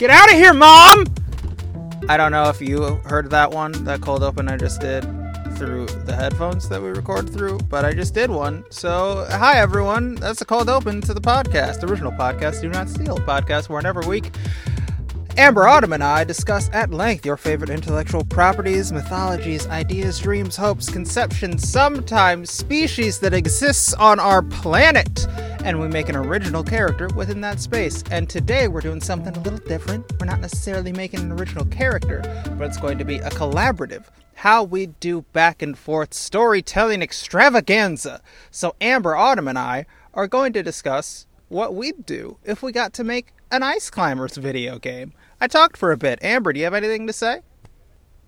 Get out of here, mom! I don't know if you heard that one, that cold open I just did through the headphones that we record through, but I just did one. So, hi everyone. That's a cold open to the podcast, original podcast, Do Not Steal podcast, where every week Amber Autumn and I discuss at length your favorite intellectual properties, mythologies, ideas, dreams, hopes, conceptions, sometimes species that exists on our planet. And we make an original character within that space. And today we're doing something a little different. We're not necessarily making an original character, but it's going to be a collaborative. How we do back and forth storytelling extravaganza. So Amber Autumn and I are going to discuss what we'd do if we got to make an Ice Climbers video game. I talked for a bit. Amber, do you have anything to say?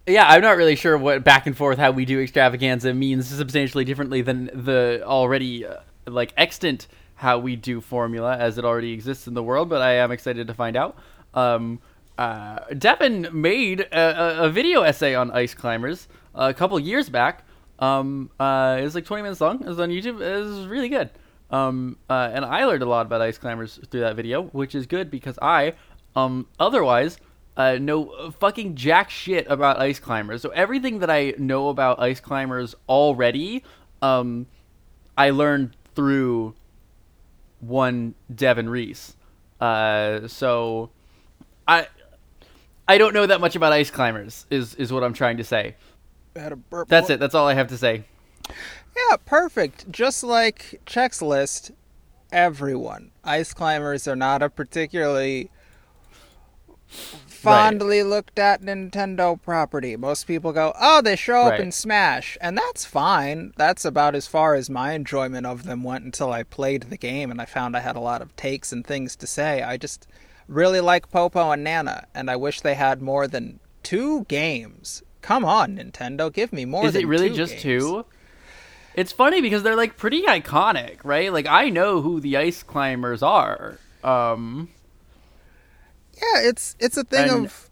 Yeah, I'm not really sure what back and forth how we do extravaganza means substantially differently than the already uh, like extant how we do formula as it already exists in the world, but I am excited to find out. Um, uh, Devin made a, a, video essay on ice climbers a couple years back. Um, uh, it was like 20 minutes long. It was on YouTube. It was really good. Um, uh, and I learned a lot about ice climbers through that video, which is good because I, um, otherwise, uh, know fucking jack shit about ice climbers. So everything that I know about ice climbers already, um, I learned through one Devin Reese. Uh, so I I don't know that much about ice climbers. Is is what I'm trying to say. That's it. That's all I have to say. Yeah, perfect. Just like checks List, everyone. Ice climbers are not a particularly fondly right. looked at Nintendo property. Most people go, "Oh, they show up right. in Smash," and that's fine. That's about as far as my enjoyment of them went until I played the game and I found I had a lot of takes and things to say. I just really like Popo and Nana, and I wish they had more than two games. Come on, Nintendo, give me more. Is it really two just games. two? It's funny because they're like pretty iconic, right? Like I know who the ice climbers are. Um Yeah, it's it's a thing and... of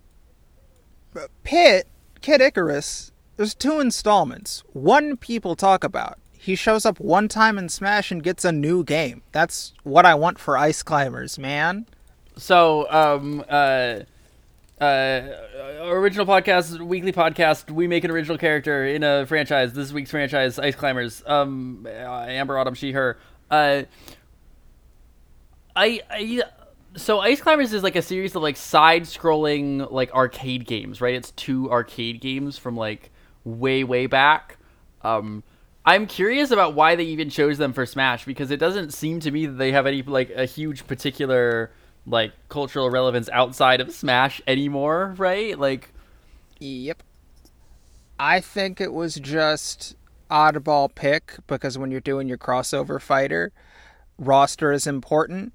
Pit, Kid Icarus. There's two installments. One people talk about. He shows up one time in Smash and gets a new game. That's what I want for Ice Climbers, man. So, um, uh, uh, original podcast, weekly podcast. We make an original character in a franchise. This week's franchise, Ice Climbers. Um, uh, Amber Autumn, she, her. Uh, I, I, so Ice Climbers is like a series of like side-scrolling like arcade games, right? It's two arcade games from like way, way back. Um, I'm curious about why they even chose them for Smash because it doesn't seem to me that they have any like a huge particular like cultural relevance outside of Smash anymore, right? Like Yep. I think it was just oddball pick because when you're doing your crossover fighter, roster is important.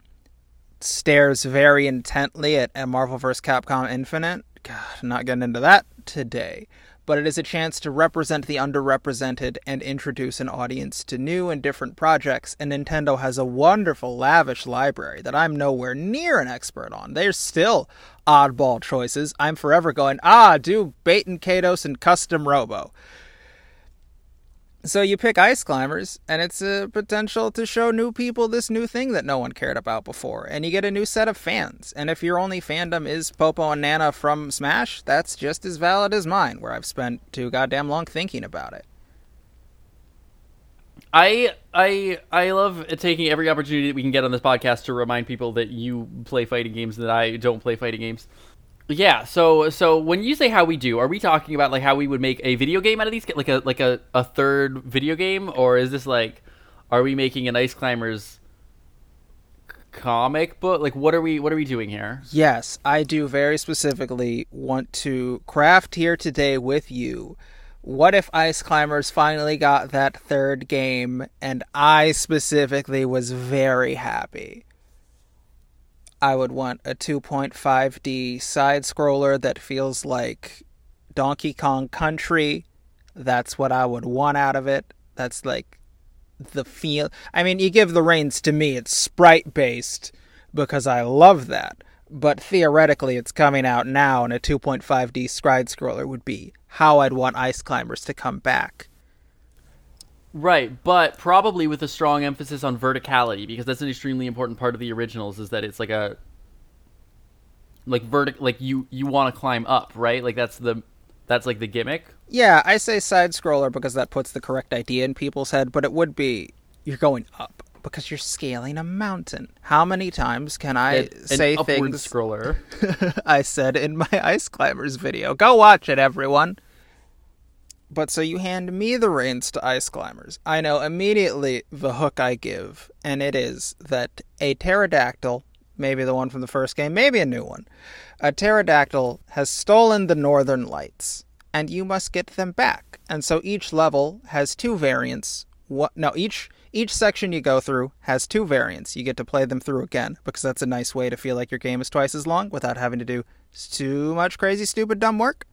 Stares very intently at, Marvel vs. Capcom Infinite. God, I'm not getting into that today but it is a chance to represent the underrepresented and introduce an audience to new and different projects. And Nintendo has a wonderful, lavish library that I'm nowhere near an expert on. There's still oddball choices. I'm forever going, ah, do and Kaitos and Custom Robo. So you pick Ice Climbers, and it's a potential to show new people this new thing that no one cared about before, and you get a new set of fans. And if your only fandom is Popo and Nana from Smash, that's just as valid as mine, where I've spent too goddamn long thinking about it. I I I love taking every opportunity that we can get on this podcast to remind people that you play fighting games and that I don't play fighting games. Yeah, so so when you say how we do, are we talking about like how we would make a video game out of these, like a like a, a third video game, or is this like, are we making an Ice Climbers comic book? Like, what are we what are we doing here? Yes, I do very specifically want to craft here today with you. What if Ice Climbers finally got that third game, and I specifically was very happy? I would want a 2.5D side scroller that feels like Donkey Kong Country. That's what I would want out of it. That's like the feel. I mean, you give the reins to me, it's sprite based because I love that. But theoretically, it's coming out now, and a 2.5D side scroller would be how I'd want Ice Climbers to come back. Right, but probably with a strong emphasis on verticality because that's an extremely important part of the originals is that it's like a like vertic like you you want to climb up, right? Like that's the that's like the gimmick. Yeah, I say side scroller because that puts the correct idea in people's head, but it would be you're going up because you're scaling a mountain. How many times can I An say upward things scroller. I said in my Ice Climbers video? Go watch it, everyone. But so you hand me the reins to Ice Climbers. I know immediately the hook I give, and it is that a pterodactyl, maybe the one from the first game, maybe a new one, a pterodactyl has stolen the northern lights, and you must get them back. And so each level has two variants. What? No, each each section you go through has two variants. You get to play them through again because that's a nice way to feel like your game is twice as long without having to do too much crazy, stupid, dumb work.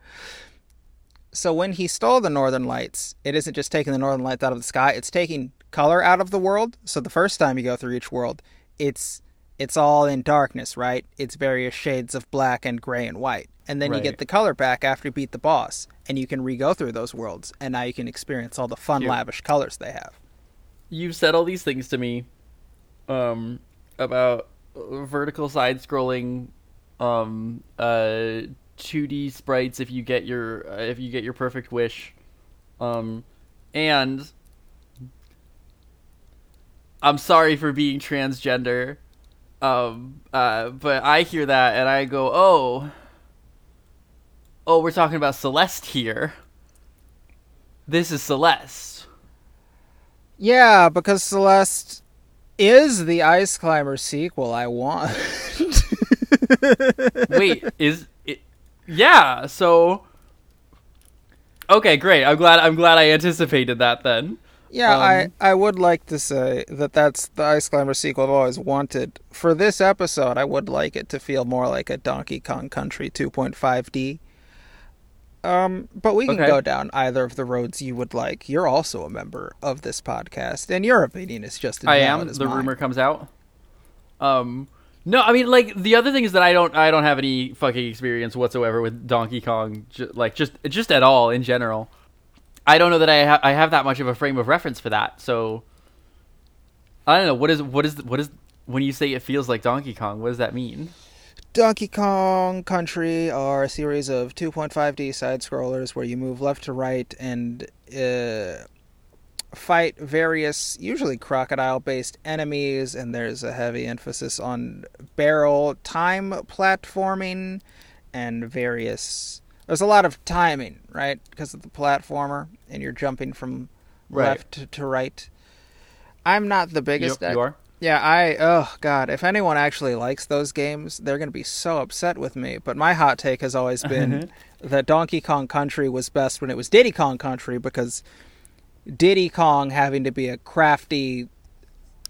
So when he stole the northern lights, it isn't just taking the northern lights out of the sky, it's taking color out of the world. So the first time you go through each world, it's it's all in darkness, right? It's various shades of black and gray and white. And then you get the color back after you beat the boss, and you can re-go through those worlds, and now you can experience all the fun, Cute. lavish colors they have. You've said all these things to me um about vertical side scrolling um uh 2D sprites if you get your uh, if you get your perfect wish um and I'm sorry for being transgender um uh but I hear that and I go oh oh we're talking about Celeste here this is Celeste Yeah, because Celeste is the Ice Climber sequel I want. Wait, is? Yeah. So. Okay, great. I'm glad. I'm glad I anticipated that. Then. Yeah, I, Um, I would like to say that that's the Ice Climber sequel I've always wanted. For this episode, I would like it to feel more like a Donkey Kong Country 2.5D. Um, but we can Okay. go down either of the roads you would like. You're also a member of this podcast, and your opinion is just as I valid am. as The mine. rumor comes out. Um. No, I mean, like the other thing is that I don't. I don't have any fucking experience whatsoever with Donkey Kong. Ju- like just, just at all in general. I don't know that I ha- I have that much of a frame of reference for that. So. I don't know what is what is what is when you say it feels like Donkey Kong. What does that mean? Donkey Kong Country are a series of 2.5D side scrollers where you move left to right and uh, fight various, usually crocodile based enemies, and there's a heavy emphasis on barrel time platforming and various. There's a lot of timing, right? Because of the platformer, and you're jumping from Right. left to, to right. I'm not the biggest. you are. Yeah, I oh god, if anyone actually likes those games, they're going to be so upset with me. But my hot take has always been that Donkey Kong Country was best when it was Diddy Kong Country because Diddy Kong having to be a crafty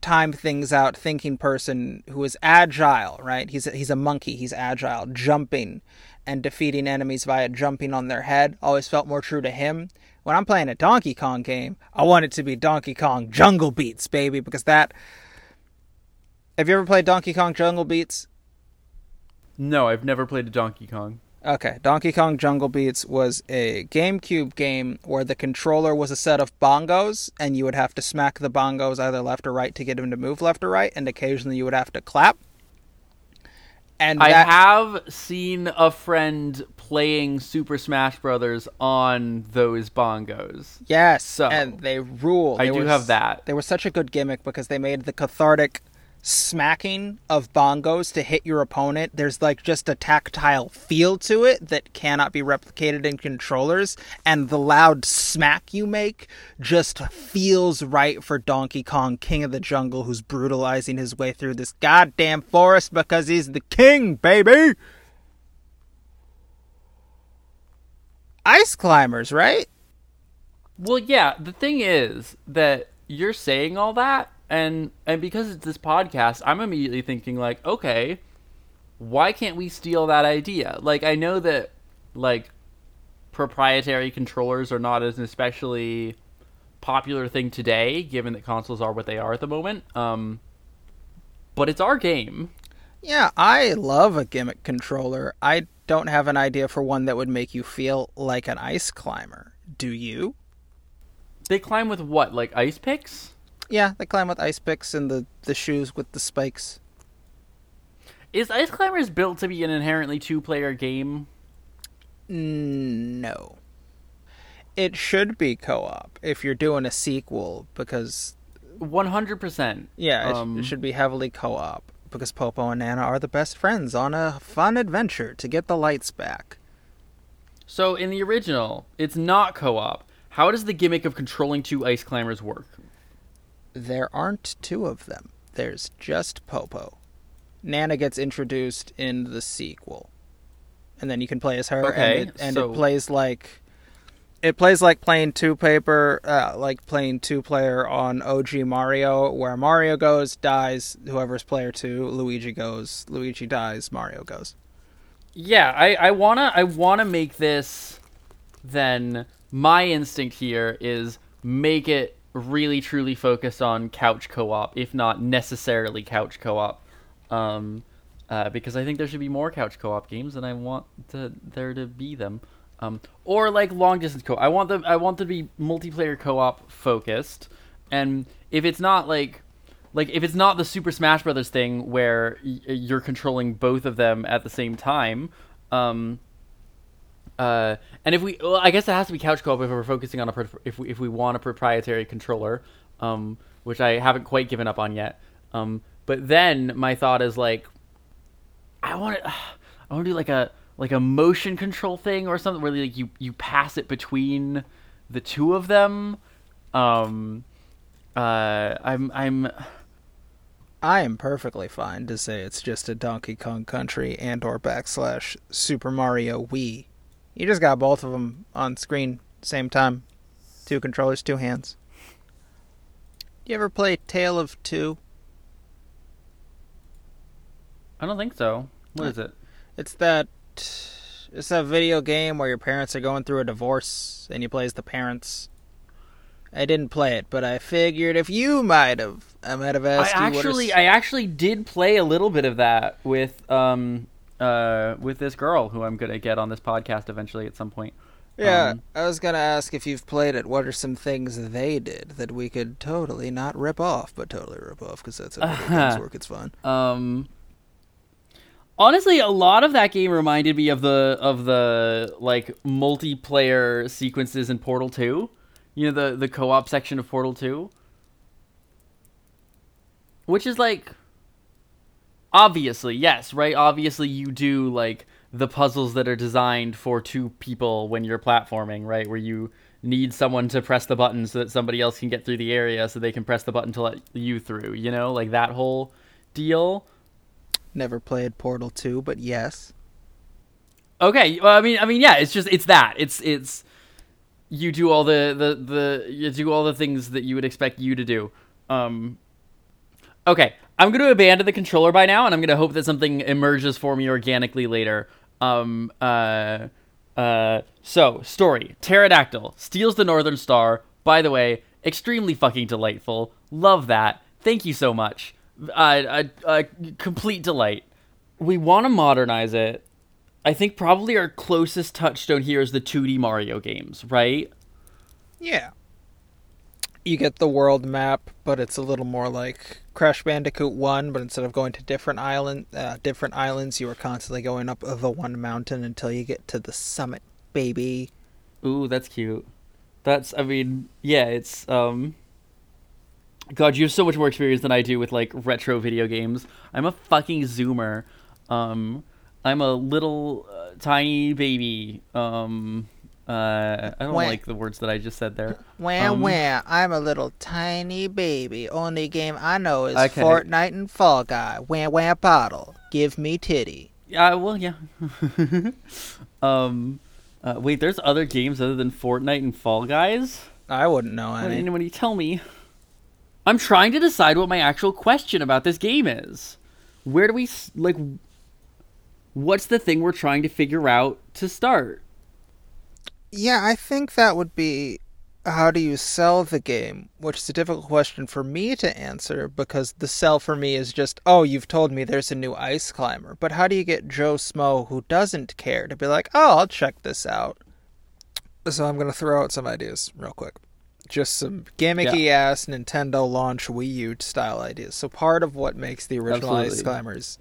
time things out thinking person who is agile, right? He's a, he's a monkey, he's agile, jumping and defeating enemies via jumping on their head always felt more true to him. When I'm playing a Donkey Kong game, I want it to be Donkey Kong Jungle Beats, baby, because that Have you ever played Donkey Kong Jungle Beats? No, I've never played a Donkey Kong. Okay, Donkey Kong Jungle Beats was a GameCube game where the controller was a set of bongos, and you would have to smack the bongos either left or right to get them to move left or right, and occasionally you would have to clap. And I that, have seen a friend playing Super Smash Brothers on those bongos. yes, So, and they rule. I They do were have that. They were such a good gimmick because they made the cathartic smacking of bongos to hit your opponent. There's like just a tactile feel to it that cannot be replicated in controllers, and the loud smack you make just feels right for Donkey Kong, King of the Jungle, who's brutalizing his way through this goddamn forest because he's the king, baby. Ice climbers, right? Well, yeah, the thing is that you're saying all that and and because it's this podcast, I'm immediately thinking like, okay, why can't we steal that idea? Like I know that like proprietary controllers are not as an especially popular thing today given that consoles are what they are at the moment. Um but it's our game. Yeah, I love a gimmick controller. I don't have an idea for one that would make you feel like an ice climber. Do you? They climb with what? Like ice picks? Yeah, they climb with ice picks and the, the shoes with the spikes. Is Ice Climbers built to be an inherently two-player game? No. It should be co-op if you're doing a sequel because One hundred percent. yeah, it, Um, it should be heavily co-op because Popo and Nana are the best friends on a fun adventure to get the lights back. So in the original, it's not co-op. How does the gimmick of controlling two ice climbers work? There aren't two of them. There's just Popo. Nana gets introduced in the sequel, and then you can play as her. Okay, and it, and so- it plays like it plays like playing two paper, uh, like playing two player on OG Mario, where Mario goes, dies, whoever's player two, Luigi goes, Luigi dies, Mario goes. Yeah, I, I wanna I wanna make this. Then my instinct here is make it really truly focused on couch co-op, if not necessarily couch co-op, um, uh, because I think there should be more couch co-op games, and I want to, there to be them, um, or like long distance co. I want them I want them to be multiplayer co-op focused, and if it's not like like if it's not the Super Smash Brothers thing where y- you're controlling both of them at the same time, um, uh, and if we, well, I guess it has to be couch co-op if we're focusing on a pro- if we if we want a proprietary controller, um, which I haven't quite given up on yet. Um, but then my thought is like, I want to, I want to do like a like a motion control thing or something where like you you pass it between the two of them. Um, uh, I'm I'm. I am perfectly fine to say it's just a Donkey Kong Country and or backslash Super Mario Wii. You just got both of them on screen same time. Two controllers, two hands. Do you ever play Tale of Two? I don't think so. What is it? It's that it's that video game where your parents are going through a divorce and you play as the parents. I didn't play it, but I figured if you might have, I might have I asked you. actually, I actually did play a little bit of that with um uh with this girl who I'm gonna get on this podcast eventually at some point. Yeah, Um, I was gonna ask if you've played it. What are some things they did that we could totally not rip off, but totally rip off because that's how games work. It's fun. Um, honestly, a lot of that game reminded me of the of the like multiplayer sequences in Portal Two. You know the the co-op section of Portal Two, which is like obviously yes, right? Obviously, you do like the puzzles that are designed for two people when you're platforming, right? Where you need someone to press the button so that somebody else can get through the area so they can press the button to let you through, you know? Like that whole deal. Never played Portal Two, but yes. Okay, well, I mean, I mean, yeah, it's just it's that. It's it's you do all the the the you do all the things that you would expect you to do. Um Okay, I'm going to abandon the controller by now and I'm going to hope that something emerges for me organically later. Um uh uh so, story. Pterodactyl steals the northern star. By the way, extremely fucking delightful. Love that. Thank you so much. Uh, a, a complete delight. We want to modernize it. I think probably our closest touchstone here is the 2D Mario games, right? Yeah. You get the world map, but it's a little more like Crash Bandicoot One. But instead of going to different island, uh, different islands, you are constantly going up the one mountain until you get to the summit, baby. Ooh, that's cute. That's I mean, yeah, it's um God, you have so much more experience than I do with like retro video games. I'm a fucking zoomer. Um I'm a little uh, tiny baby. Um uh I don't Wah. like the words that I just said there. Wah Um, wah, I'm a little tiny baby. Only game I know is Okay. Fortnite and Fall Guy. Wah wah bottle. Give me titty. Yeah, well, yeah. um uh, wait, there's other games other than Fortnite and Fall Guys? I wouldn't know Why any. didn't anybody tell me? I'm trying to decide what my actual question about this game is. Where do we like? What's the thing we're trying to figure out to start? Yeah, I think that would be how do you sell the game, which is a difficult question for me to answer because the sell for me is just, oh, you've told me there's a new ice climber. But how do you get Joe Smo, who doesn't care, to be like, oh, I'll check this out? So I'm going to throw out some ideas real quick. Just some gimmicky ass Nintendo launch Wii U style ideas. So part of what makes the original Ice Climbers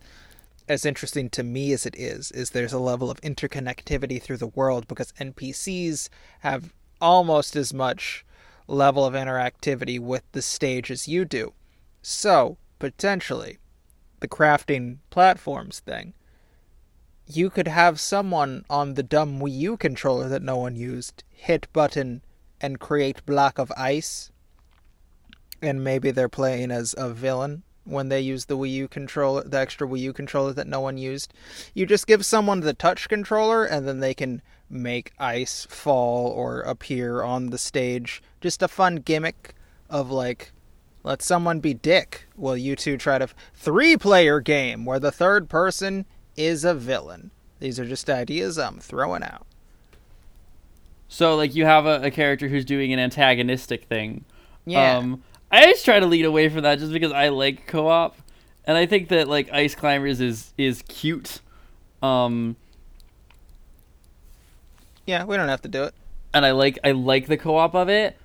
as interesting to me as it is, is there's a level of interconnectivity through the world because NPCs have almost as much level of interactivity with the stage as you do. So, potentially, the crafting platforms thing, you could have someone on the dumb Wii U controller that no one used hit button and create block of ice, and maybe they're playing as a villain when they use the Wii U controller, the extra Wii U controller that no one used. You just give someone the touch controller and then they can make ice fall or appear on the stage. Just a fun gimmick of like let someone be dick while you two try to three player game where the third person is a villain. These are just ideas I'm throwing out. So like you have a, a character who's doing an antagonistic thing. Yeah. Um, I always try to lead away from that just because I like co-op, and I think that like Ice Climbers is is cute. Um, yeah, we don't have to do it. and I like I like the co-op of it,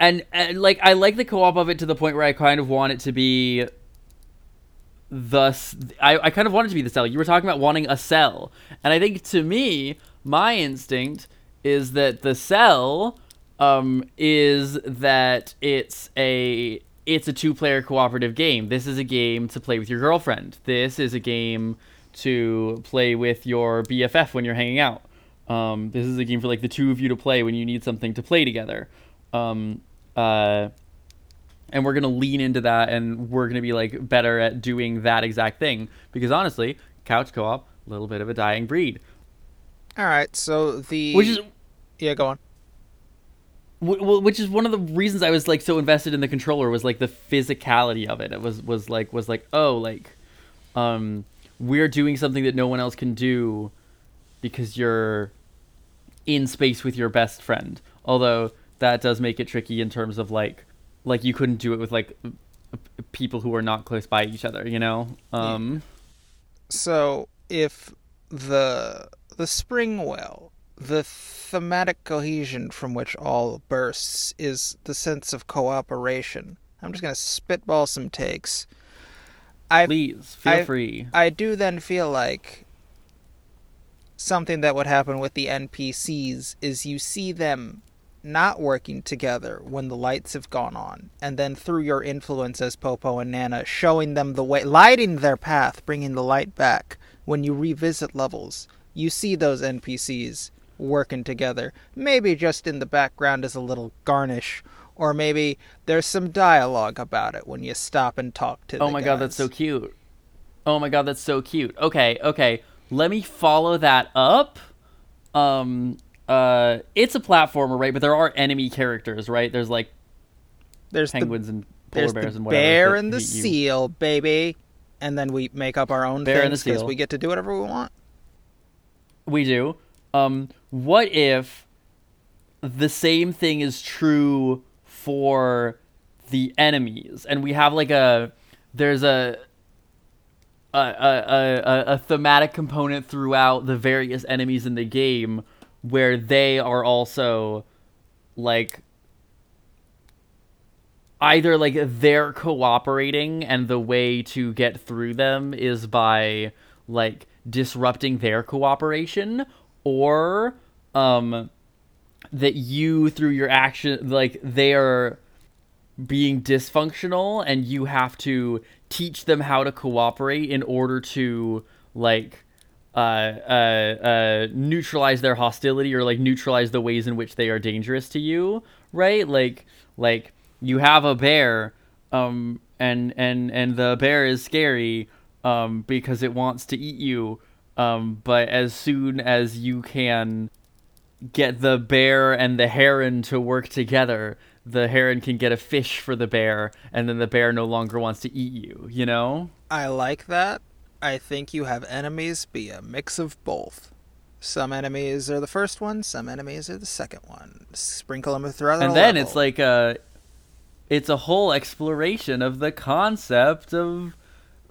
and, and like I like the co-op of it to the point where I kind of want it to be. Thus, I, I kind of want it to be the sell. You were talking about wanting a sell, and I think to me, my instinct is that the sell um, is that it's a it's a two-player cooperative game. This is a game to play with your girlfriend. This is a game to play with your BFF when you're hanging out. Um, this is a game for like the two of you to play when you need something to play together. Um, uh, and we're gonna lean into that, and we're gonna be like better at doing that exact thing. Because honestly, couch co-op, a little bit of a dying breed. All right, so the Which is yeah, go on. Wh- wh- which is one of the reasons I was like so invested in the controller was like the physicality of it. It was was like was like oh like, um, we're doing something that no one else can do, because you're in space with your best friend. Although that does make it tricky in terms of like, like you couldn't do it with like people who are not close by each other. You know. Um. So if the the spring well, the thematic cohesion from which all bursts is the sense of cooperation. I'm just gonna spitball some takes. I Please feel I- free. I do then feel like something that would happen with the NPCs is you see them not working together when the lights have gone on, and then through your influence as Popo and Nana, showing them the way, lighting their path, bringing the light back. When you revisit levels, you see those NPCs working together. Maybe just in the background as a little garnish, or maybe there's some dialogue about it when you stop and talk to. Oh the my god, that's so cute. Oh my god, that's so cute. Okay, okay. Let me follow that up. Um uh it's a platformer, right? But there are enemy characters, right? There's like There's the penguins and polar bears the and whatever. bear and the seal, baby. And then we make up our own Bear things because we get to do whatever we want. We do. Um what if the same thing is true for the enemies? And we have like a there's a a, a, a, a thematic component throughout the various enemies in the game where they are also like either like they're cooperating and the way to get through them is by like disrupting their cooperation or um that you through your action like they are being dysfunctional and you have to teach them how to cooperate in order to like uh, uh, uh, neutralize their hostility or like neutralize the ways in which they are dangerous to you, right? Like like you have a bear, um, and and and the bear is scary, um, because it wants to eat you, um, but as soon as you can get the bear and the heron to work together, the heron can get a fish for the bear, and then the bear no longer wants to eat you. You know? I like that. I think you have enemies be a mix of both. Some enemies are the first one, some enemies are the second one. Sprinkle them throughout the and then level. it's like a, it's a whole exploration of the concept of,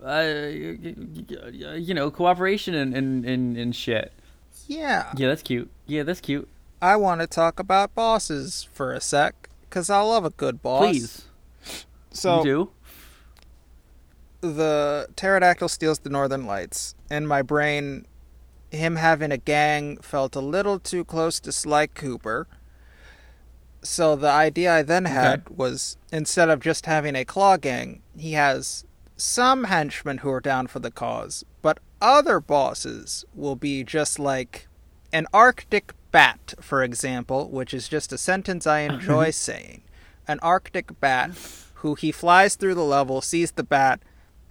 uh, you know, cooperation and and and, and shit. yeah, Yeah, that's cute. Yeah, that's cute. I want to talk about bosses for a sec, because I love a good boss. Please, So you do. the pterodactyl steals the northern lights. In my brain, him having a gang felt a little too close to Sly Cooper. So the idea I then had was instead of just having a claw gang, he has some henchmen who are down for the cause, but other bosses will be just like an Arctic bat, for example, which is just a sentence I enjoy mm-hmm. saying. An Arctic bat who he flies through the level, sees the bat,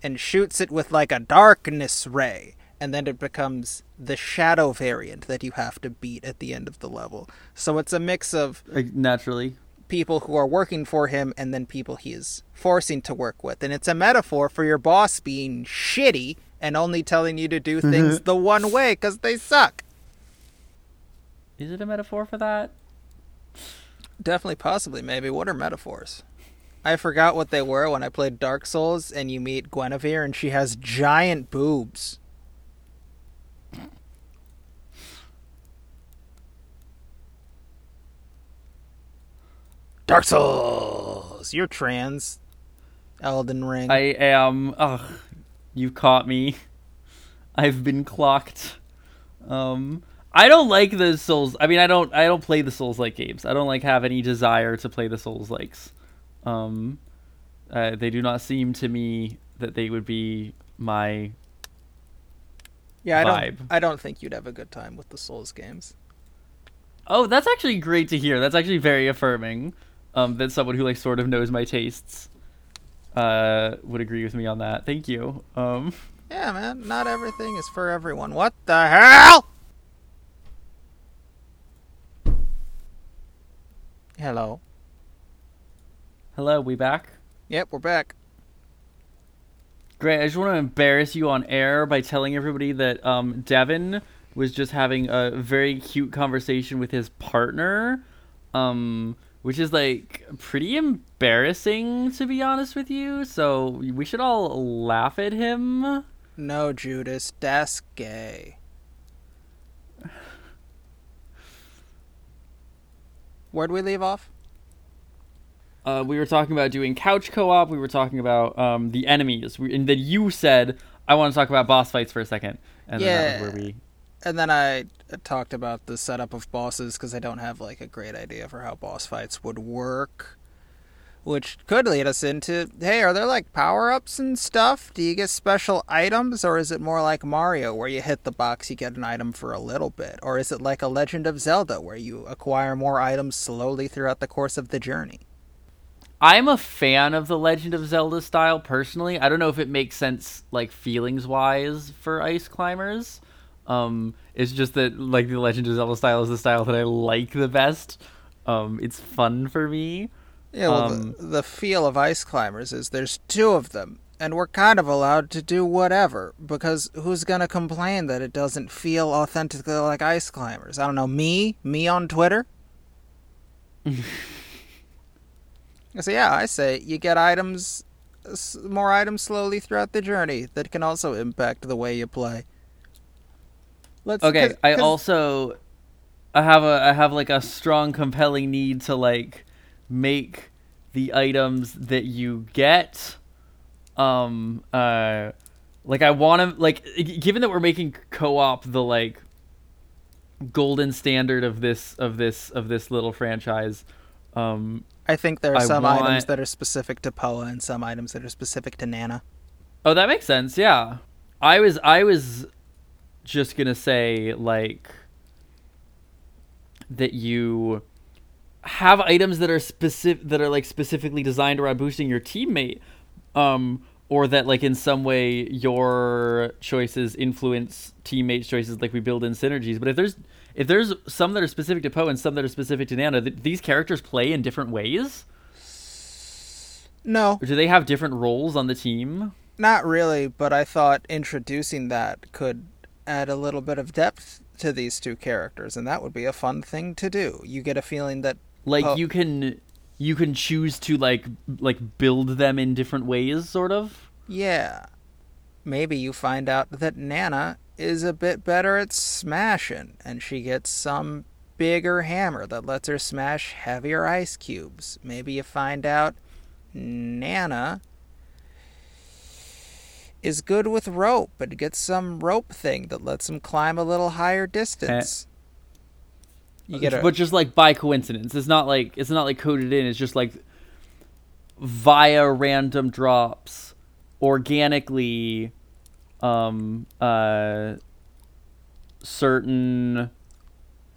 and shoots it with like a darkness ray, and then it becomes the shadow variant that you have to beat at the end of the level. So it's a mix of Like, naturally. People who are working for him and then people he is forcing to work with. And it's a metaphor for your boss being shitty and only telling you to do mm-hmm. things the one way because they suck. Is it a metaphor for that? Definitely, possibly, maybe. What are metaphors? I forgot what they were when I played Dark Souls and you meet Gwynevere and she has giant boobs. Dark Souls! You're trans. Elden Ring. I am. Ugh, you've caught me. I've been clocked. Um, I don't like the Souls. I mean, I don't. I don't play the Souls like games. I don't like have any desire to play the Souls likes. Um, uh, they do not seem to me that they would be my. yeah, I vibe. don't. I don't think you'd have a good time with the Souls games. Oh, that's actually great to hear. That's actually very affirming. Um, that someone who like sort of knows my tastes, uh, would agree with me on that. Thank you. Um. Yeah, man. Not everything is for everyone. What the hell? Hello. Hello, we back? Yep, we're back. Great. I just want to embarrass you on air by telling everybody that um, Devin was just having a very cute conversation with his partner, um, which is like pretty embarrassing to be honest with you. So we should all laugh at him. No, Judas. That's gay. Where'd we leave off? Uh, we were talking about doing couch co-op. We were talking about um, the enemies, we, and then you said, "I want to talk about boss fights for a second. and then that was Yeah. where we. And then I talked about the setup of bosses because I don't have like a great idea for how boss fights would work. Which could lead us into hey, are there like power ups and stuff? Do you get special items, or is it more like Mario where you hit the box, you get an item for a little bit? Or is it like a Legend of Zelda where you acquire more items slowly throughout the course of the journey? I'm a fan of the Legend of Zelda style personally. I don't know if it makes sense like feelings wise for ice climbers. Um, it's just that like the Legend of Zelda style is the style that I like the best. Um, it's fun for me. Yeah, well, Um, the, the feel of Ice Climbers is there's two of them, and we're kind of allowed to do whatever, because who's gonna complain that it doesn't feel authentically like Ice Climbers? I don't know, me? Me on Twitter? so yeah, I say you get items, more items slowly throughout the journey that can also impact the way you play. Let's Okay, 'cause- I 'cause- also I have a I have like a strong compelling need to like make the items that you get um uh like I want to like given that we're making co-op the like golden standard of this of this of this little franchise um I think there are I some items that are specific to Poa and some items that are specific to Nana. Oh, that makes sense. Yeah. I was I was just to say like that you have items that are specific that are like specifically designed around boosting your teammate um or that like in some way your choices influence teammates choices like we build in synergies. But if there's if there's some that are specific to Poe and some that are specific to Nana th- these characters play in different ways? No, or do they have different roles on the team? Not really, but I thought introducing that could add a little bit of depth to these two characters, and that would be a fun thing to do. You get a feeling that like Oh. you can you can choose to like like build them in different ways sort of yeah, maybe you find out that Nana is a bit better at smashing, and she gets some bigger hammer that lets her smash heavier ice cubes. Maybe you find out Nana is good with rope and gets some rope thing that lets him climb a little higher distance. You get a but just like by coincidence. It's not like it's not like coded in. It's just like via random drops, organically, um, uh, certain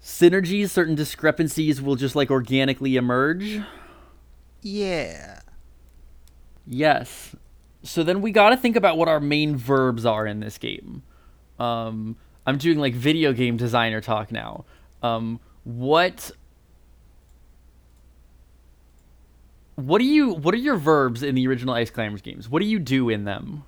synergies, certain discrepancies will just like organically emerge. yeah. Yes. So then we got to think about what our main verbs are in this game. Um, I'm doing like video game designer talk now. Um, what what do you what are your verbs in the original Ice Climbers games? What do you do in them?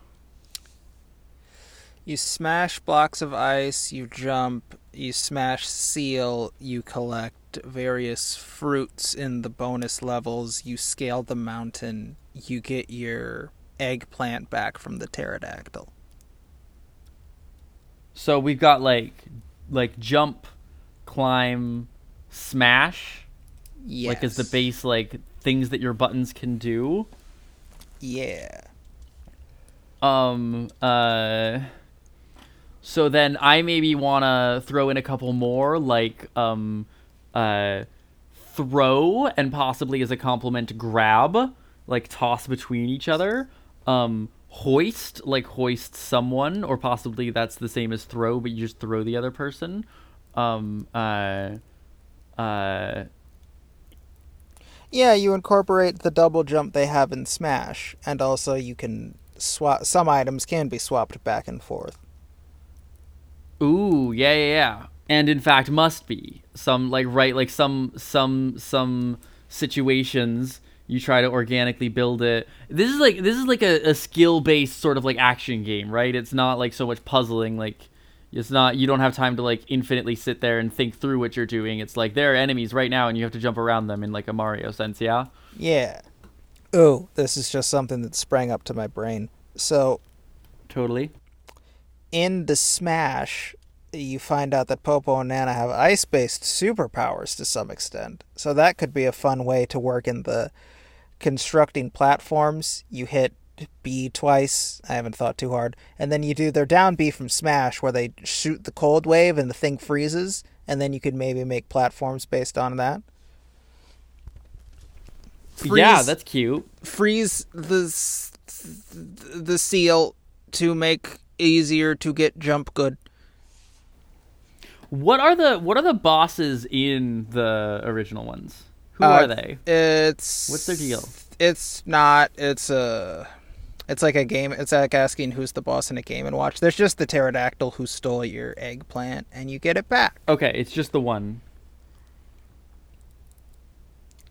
You smash blocks of ice, you jump, you smash seal, you collect various fruits in the bonus levels, you scale the mountain, you get your eggplant back from the pterodactyl. So we've got like like jump, climb, smash, Yes. like as the base like things that your buttons can do. Yeah. Um. Uh. So then I maybe want to throw in a couple more, like um, uh, throw and possibly as a complement grab, like toss between each other. Um, hoist, like hoist someone, or possibly that's the same as throw, but you just throw the other person. Um. Uh. Uh. Yeah, you incorporate the double jump they have in Smash, and also you can swap. Some items can be swapped back and forth. Ooh, yeah, yeah, yeah. And in fact, must be some like right, like some some some situations you try to organically build it. This is like this is like a, a skill based sort of like action game, right? It's not like so much puzzling. Like it's not you don't have time to like infinitely sit there and think through what you're doing. It's like there are enemies right now, and you have to jump around them in like a Mario sense. Yeah. Yeah. Oh, this is just something that sprang up to my brain. So, Totally. in the Smash, you find out that Popo and Nana have ice based superpowers to some extent. So, that could be a fun way to work in the constructing platforms. You hit B twice. I haven't thought too hard. And then you do their down B from Smash where they shoot the cold wave and the thing freezes. And then you could maybe make platforms based on that. yeah, that's cute. freeze the the seal to make easier to get jump good. What are the what are the bosses in the original ones? Who Uh, are they? It's What's their deal? It's not. It's a. It's like a game. It's like asking who's the boss in a game and watch. There's just the pterodactyl who stole your eggplant, and you get it back. Okay, it's just the one.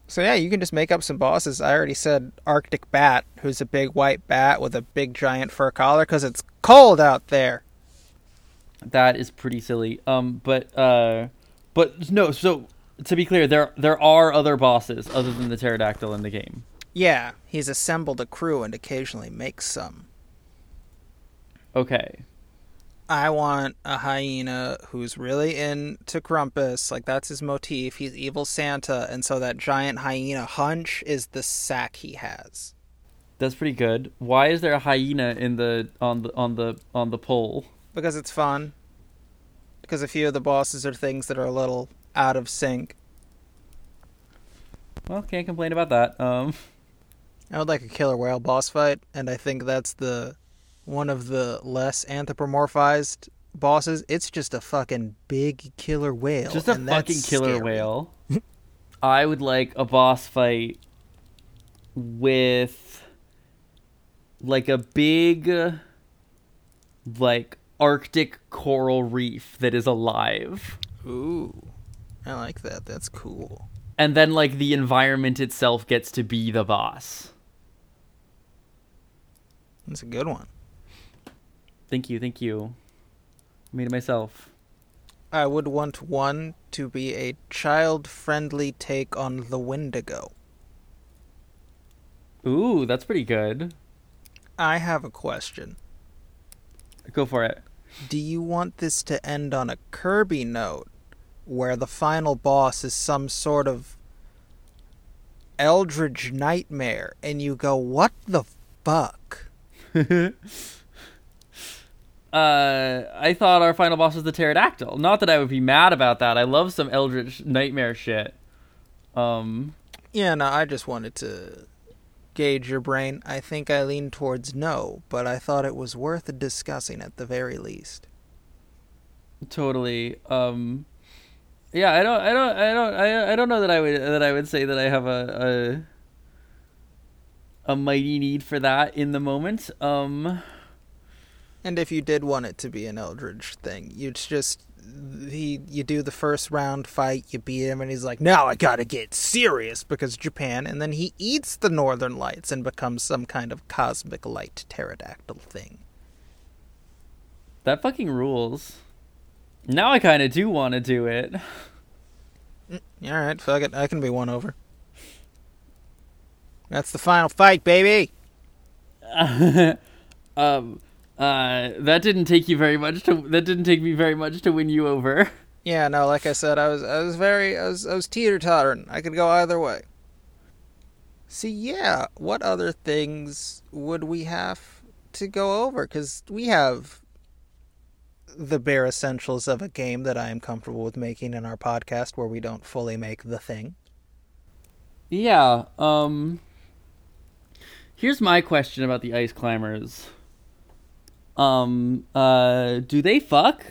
So yeah, you can just make up some bosses. I already said Arctic Bat, who's a big white bat with a big giant fur collar, because it's cold out there. That is pretty silly. Um, but uh, but no. So to be clear, there there are other bosses other than the pterodactyl in the game. Yeah, he's assembled a crew and occasionally makes some. Okay. I want a hyena who's really into Krampus. Like that's his motif. He's evil Santa, and so that giant hyena hunch is the sack he has. That's pretty good. Why is there a hyena in the on the on the on the pole? Because it's fun. Because a few of the bosses are things that are a little out of sync. Well, can't complain about that. Um, I would like a killer whale boss fight, and I think that's the one of the less anthropomorphized bosses. It's just a fucking big killer whale. just a fucking killer scary. whale. I would like a boss fight with like a big like arctic coral reef that is alive. Ooh, I like that. That's cool. And then like the environment itself gets to be the boss. That's a good one. Thank you, thank you. Made it myself. I would want one to be a child-friendly take on the Wendigo. Ooh, that's pretty good. I have a question. Go for it. Do you want this to end on a Kirby note, where the final boss is some sort of eldritch nightmare, and you go, "What the fuck?" uh, I thought our final boss was the pterodactyl. Not that I would be mad about that. I love some eldritch nightmare shit. Um, Yeah, no, I just wanted to gauge your brain. I think I lean towards no, but I thought it was worth discussing at the very least. totally. Um, yeah, I don't, I don't, I don't, I, I don't know that I would that I would say that I have a a, a mighty need for that in the moment. Um, And if you did want it to be an Eldritch thing, you'd just he you do the first round fight, you beat him, and he's like, "Now I gotta get serious because Japan," and then he eats the Northern Lights and becomes some kind of cosmic light pterodactyl thing. that fucking rules. Now I kind of do want to do it. All right, fuck it, I can be won over. That's the final fight, baby. um, uh, that didn't take you very much to. That didn't take me very much to win you over. Yeah, no, like I said, I was I was very I was I was teeter tottering. I could go either way. See, yeah, what other things would we have to go over? Because we have the bare essentials of a game that I am comfortable with making in our podcast, where we don't fully make the thing. Yeah. Um. Here's my question about the ice climbers. Um. Uh. Do they fuck?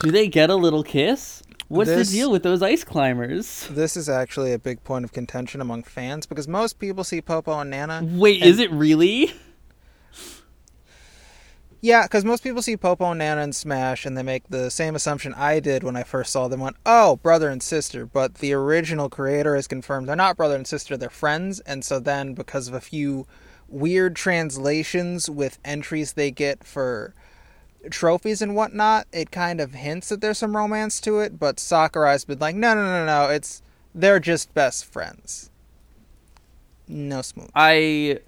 Do they get a little kiss? What's This- the deal with those ice climbers? This is actually a big point of contention among fans because most people see Popo and Nana. Wait, and- is it really? Yeah, because most people see Popo and Nana in Smash and they make the same assumption I did when I first saw them. Went, oh, brother and sister. But the original creator has confirmed they're not brother and sister, they're friends. And so then, because of a few weird translations with entries they get for trophies and whatnot, it kind of hints that there's some romance to it. But Sakurai's been like, no, no, no, no, it's they're just best friends. No smooth. I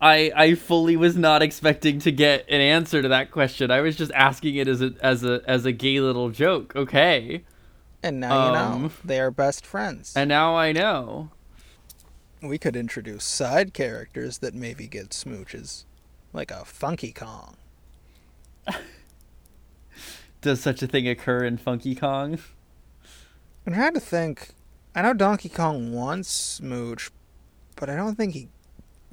I I fully was not expecting to get an answer to that question. I was just asking it as a as a as a gay little joke. Okay. And now you know Um, they are best friends. And now I know. we could introduce side characters that maybe get smooches, like a Funky Kong. Does such a thing occur in Funky Kong? I'm trying to think. I know Donkey Kong wants smooch, but I don't think he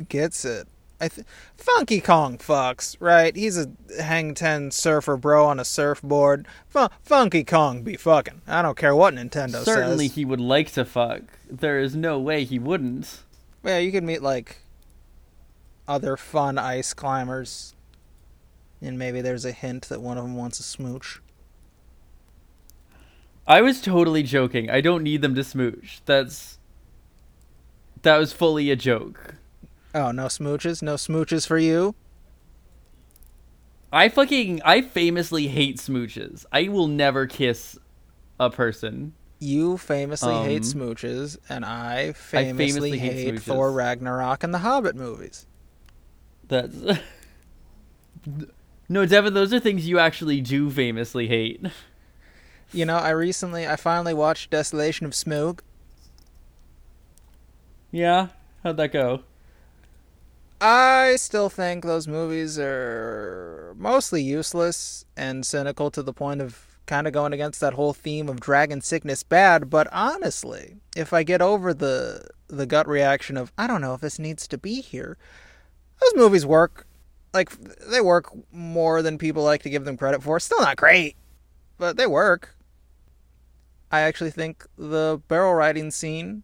gets it. I th- Funky Kong fucks, right? He's a hang ten surfer bro on a surfboard. Fu- Funky Kong be fucking. I don't care what Nintendo Certainly says. he would like to fuck. There is no way he wouldn't. Yeah, you could meet like other fun ice climbers, and maybe there's a hint that one of them wants a smooch. I was totally joking. I don't need them to smooch. That's that was fully a joke. Oh, no smooches? No smooches for you? I fucking I famously hate smooches. I will never kiss a person. You famously hate Um, smooches, and I famously, famously hate hate. Thor Ragnarok and the Hobbit movies. That's No, Devin, those are things you actually do famously hate. You know, I recently, I finally watched Desolation of Smaug. Yeah? How'd that go? I still think those movies are mostly useless and cynical to the point of kind of going against that whole theme of dragon sickness bad, but honestly, if I get over the the gut reaction of I don't know if this needs to be here, those movies work like they work more than people like to give them credit for. Still not great, but they work. I actually think the barrel riding scene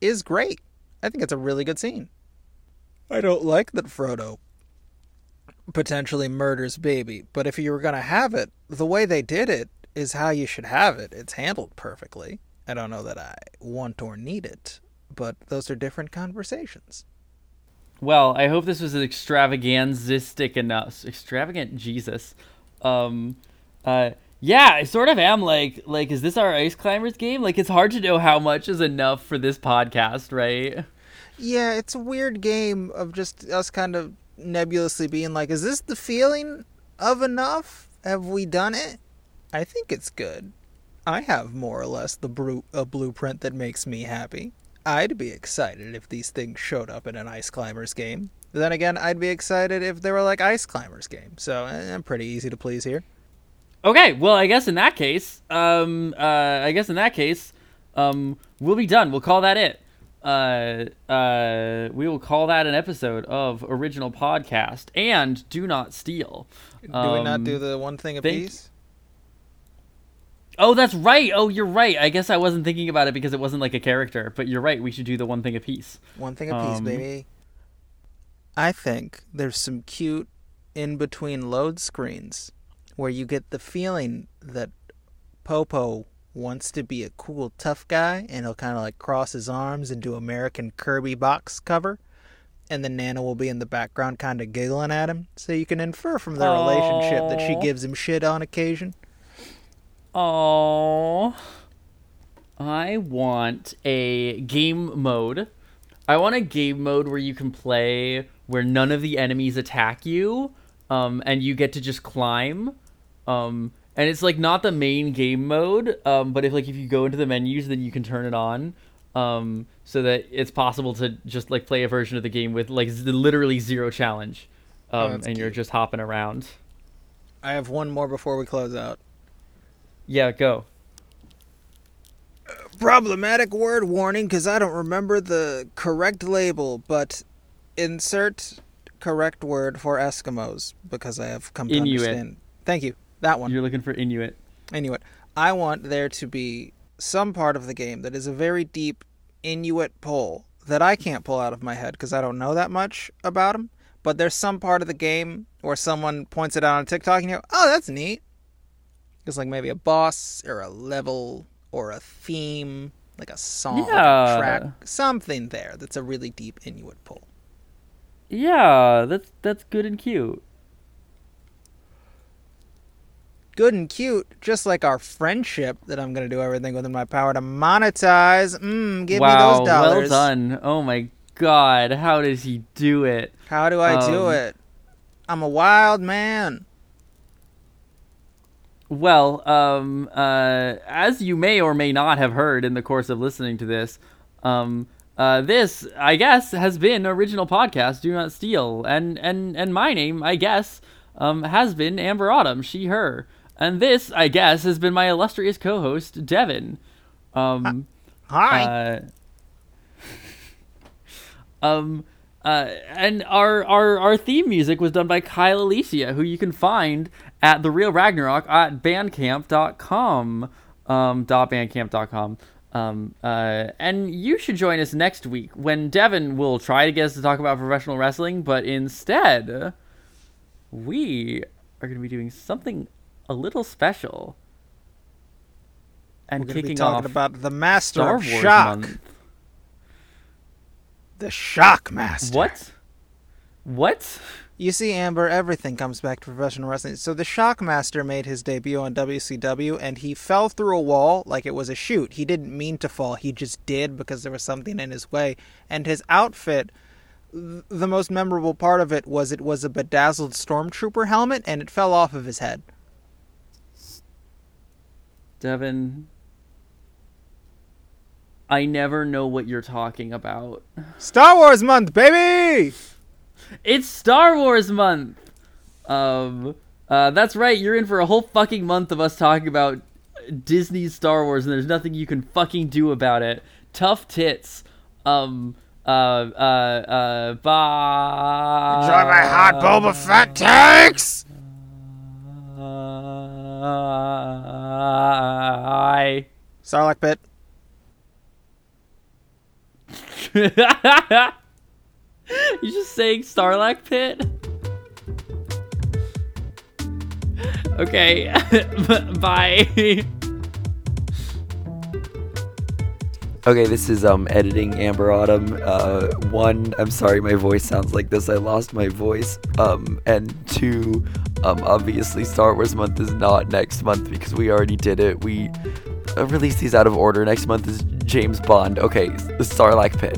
is great. I think it's a really good scene. I don't like that Frodo potentially murders baby, but if you were going to have it, the way they did it is how you should have it. It's handled perfectly. I don't know that I want or need it, but those are different conversations. Well, I hope this was extravaganzistic enough. Extravagant Jesus. Um uh yeah, I sort of am like like is this our ice climbers game? Like it's hard to know how much is enough for this podcast, right? Yeah, it's a weird game of just us kind of nebulously being like, is this the feeling of enough? Have we done it? I think it's good. I have more or less the bru- a blueprint that makes me happy. I'd be excited if these things showed up in an Ice Climbers game. Then again, I'd be excited if they were like Ice Climbers game. So eh, I'm pretty easy to please here. Okay, well, I guess in that case, um, uh, I guess in that case, um, we'll be done. We'll call that it. Uh, uh, we will call that an episode of original podcast and do not steal. Do we not Um, do the one thing a think- piece? Oh, that's right. Oh, you're right. I guess I wasn't thinking about it because it wasn't like a character, but you're right. We should do the one thing a piece. One thing a piece, Um, baby. I think there's some cute in between load screens where you get the feeling that Popo wants to be a cool tough guy and he'll kind of like cross his arms and do American Kirby box cover. And then Nana will be in the background kind of giggling at him. So you can infer from their relationship that she gives him shit on occasion. Oh, I want a game mode. I want a game mode where you can play where none of the enemies attack you, um, and you get to just climb. Um, and it's like not the main game mode, um, but if like if you go into the menus, then you can turn it on, um, so that it's possible to just like play a version of the game with like z- literally zero challenge, Oh, um, that's and you're just hopping around. I have one more before we close out. Yeah, go. problematic word warning because I don't remember the correct label, but insert correct word for Eskimos because I have come to Inuit. understand. Thank you. That one. You're looking for Inuit. Inuit. I want there to be some part of the game that is a very deep Inuit pull that I can't pull out of my head because I don't know that much about them. But there's some part of the game where someone points it out on TikTok and you go, oh, that's neat. It's like maybe a boss or a level or a theme, like a song, Yeah. track, something there that's a really deep Inuit pull. Yeah, that's that's good and cute. Good and cute, just like our friendship that I'm going to do everything within my power to monetize. Mmm, give wow, me those dollars. well done. Oh my god, how does he do it? How do I do Um, it? I'm a wild man. Well, um, uh, as you may or may not have heard in the course of listening to this, um, uh, this I guess has been original podcast. Do not steal, and and and my name I guess um has been Amber Autumn, she her, and this I guess has been my illustrious co-host Devin. Um. Hi. Uh, um, uh, and our, our our theme music was done by Kyle Alicia, who you can find at the Real Ragnarok at Bandcamp.com. Um, dot bandcamp.com. Um, uh, and you should join us next week when Devin will try to get us to talk about professional wrestling, but instead, we are going to be doing something a little special. And We're kicking be talking off about the master Star of Wars shock. month. The shock master. What? What? You see, Amber, everything comes back to professional wrestling. So the Shockmaster made his debut on WCW, and he fell through a wall like it was a chute. He didn't mean to fall; he just did because there was something in his way. And his outfit, the most memorable part of it was it was a bedazzled stormtrooper helmet, and it fell off of his head. Devin, I never know what you're talking about. Star Wars month, baby! It's Star Wars month. Um, uh, that's right. You're in for a whole fucking month of us talking about Disney's Star Wars, and there's nothing you can fucking do about it. Tough tits. Um. Uh. Uh. Uh. Bye. Enjoy my hot Boba Fett takes. Bye. Sarlacc pit. you just saying Starlack Pit? Okay. Bye. Okay, this is um editing Amber Autumn. Uh, one, I'm sorry, my voice sounds like this. I lost my voice. Um, and two, um, obviously Star Wars month is not next month because we already did it. We uh, released these out of order. Next month is James Bond. Okay, Starlight Pit.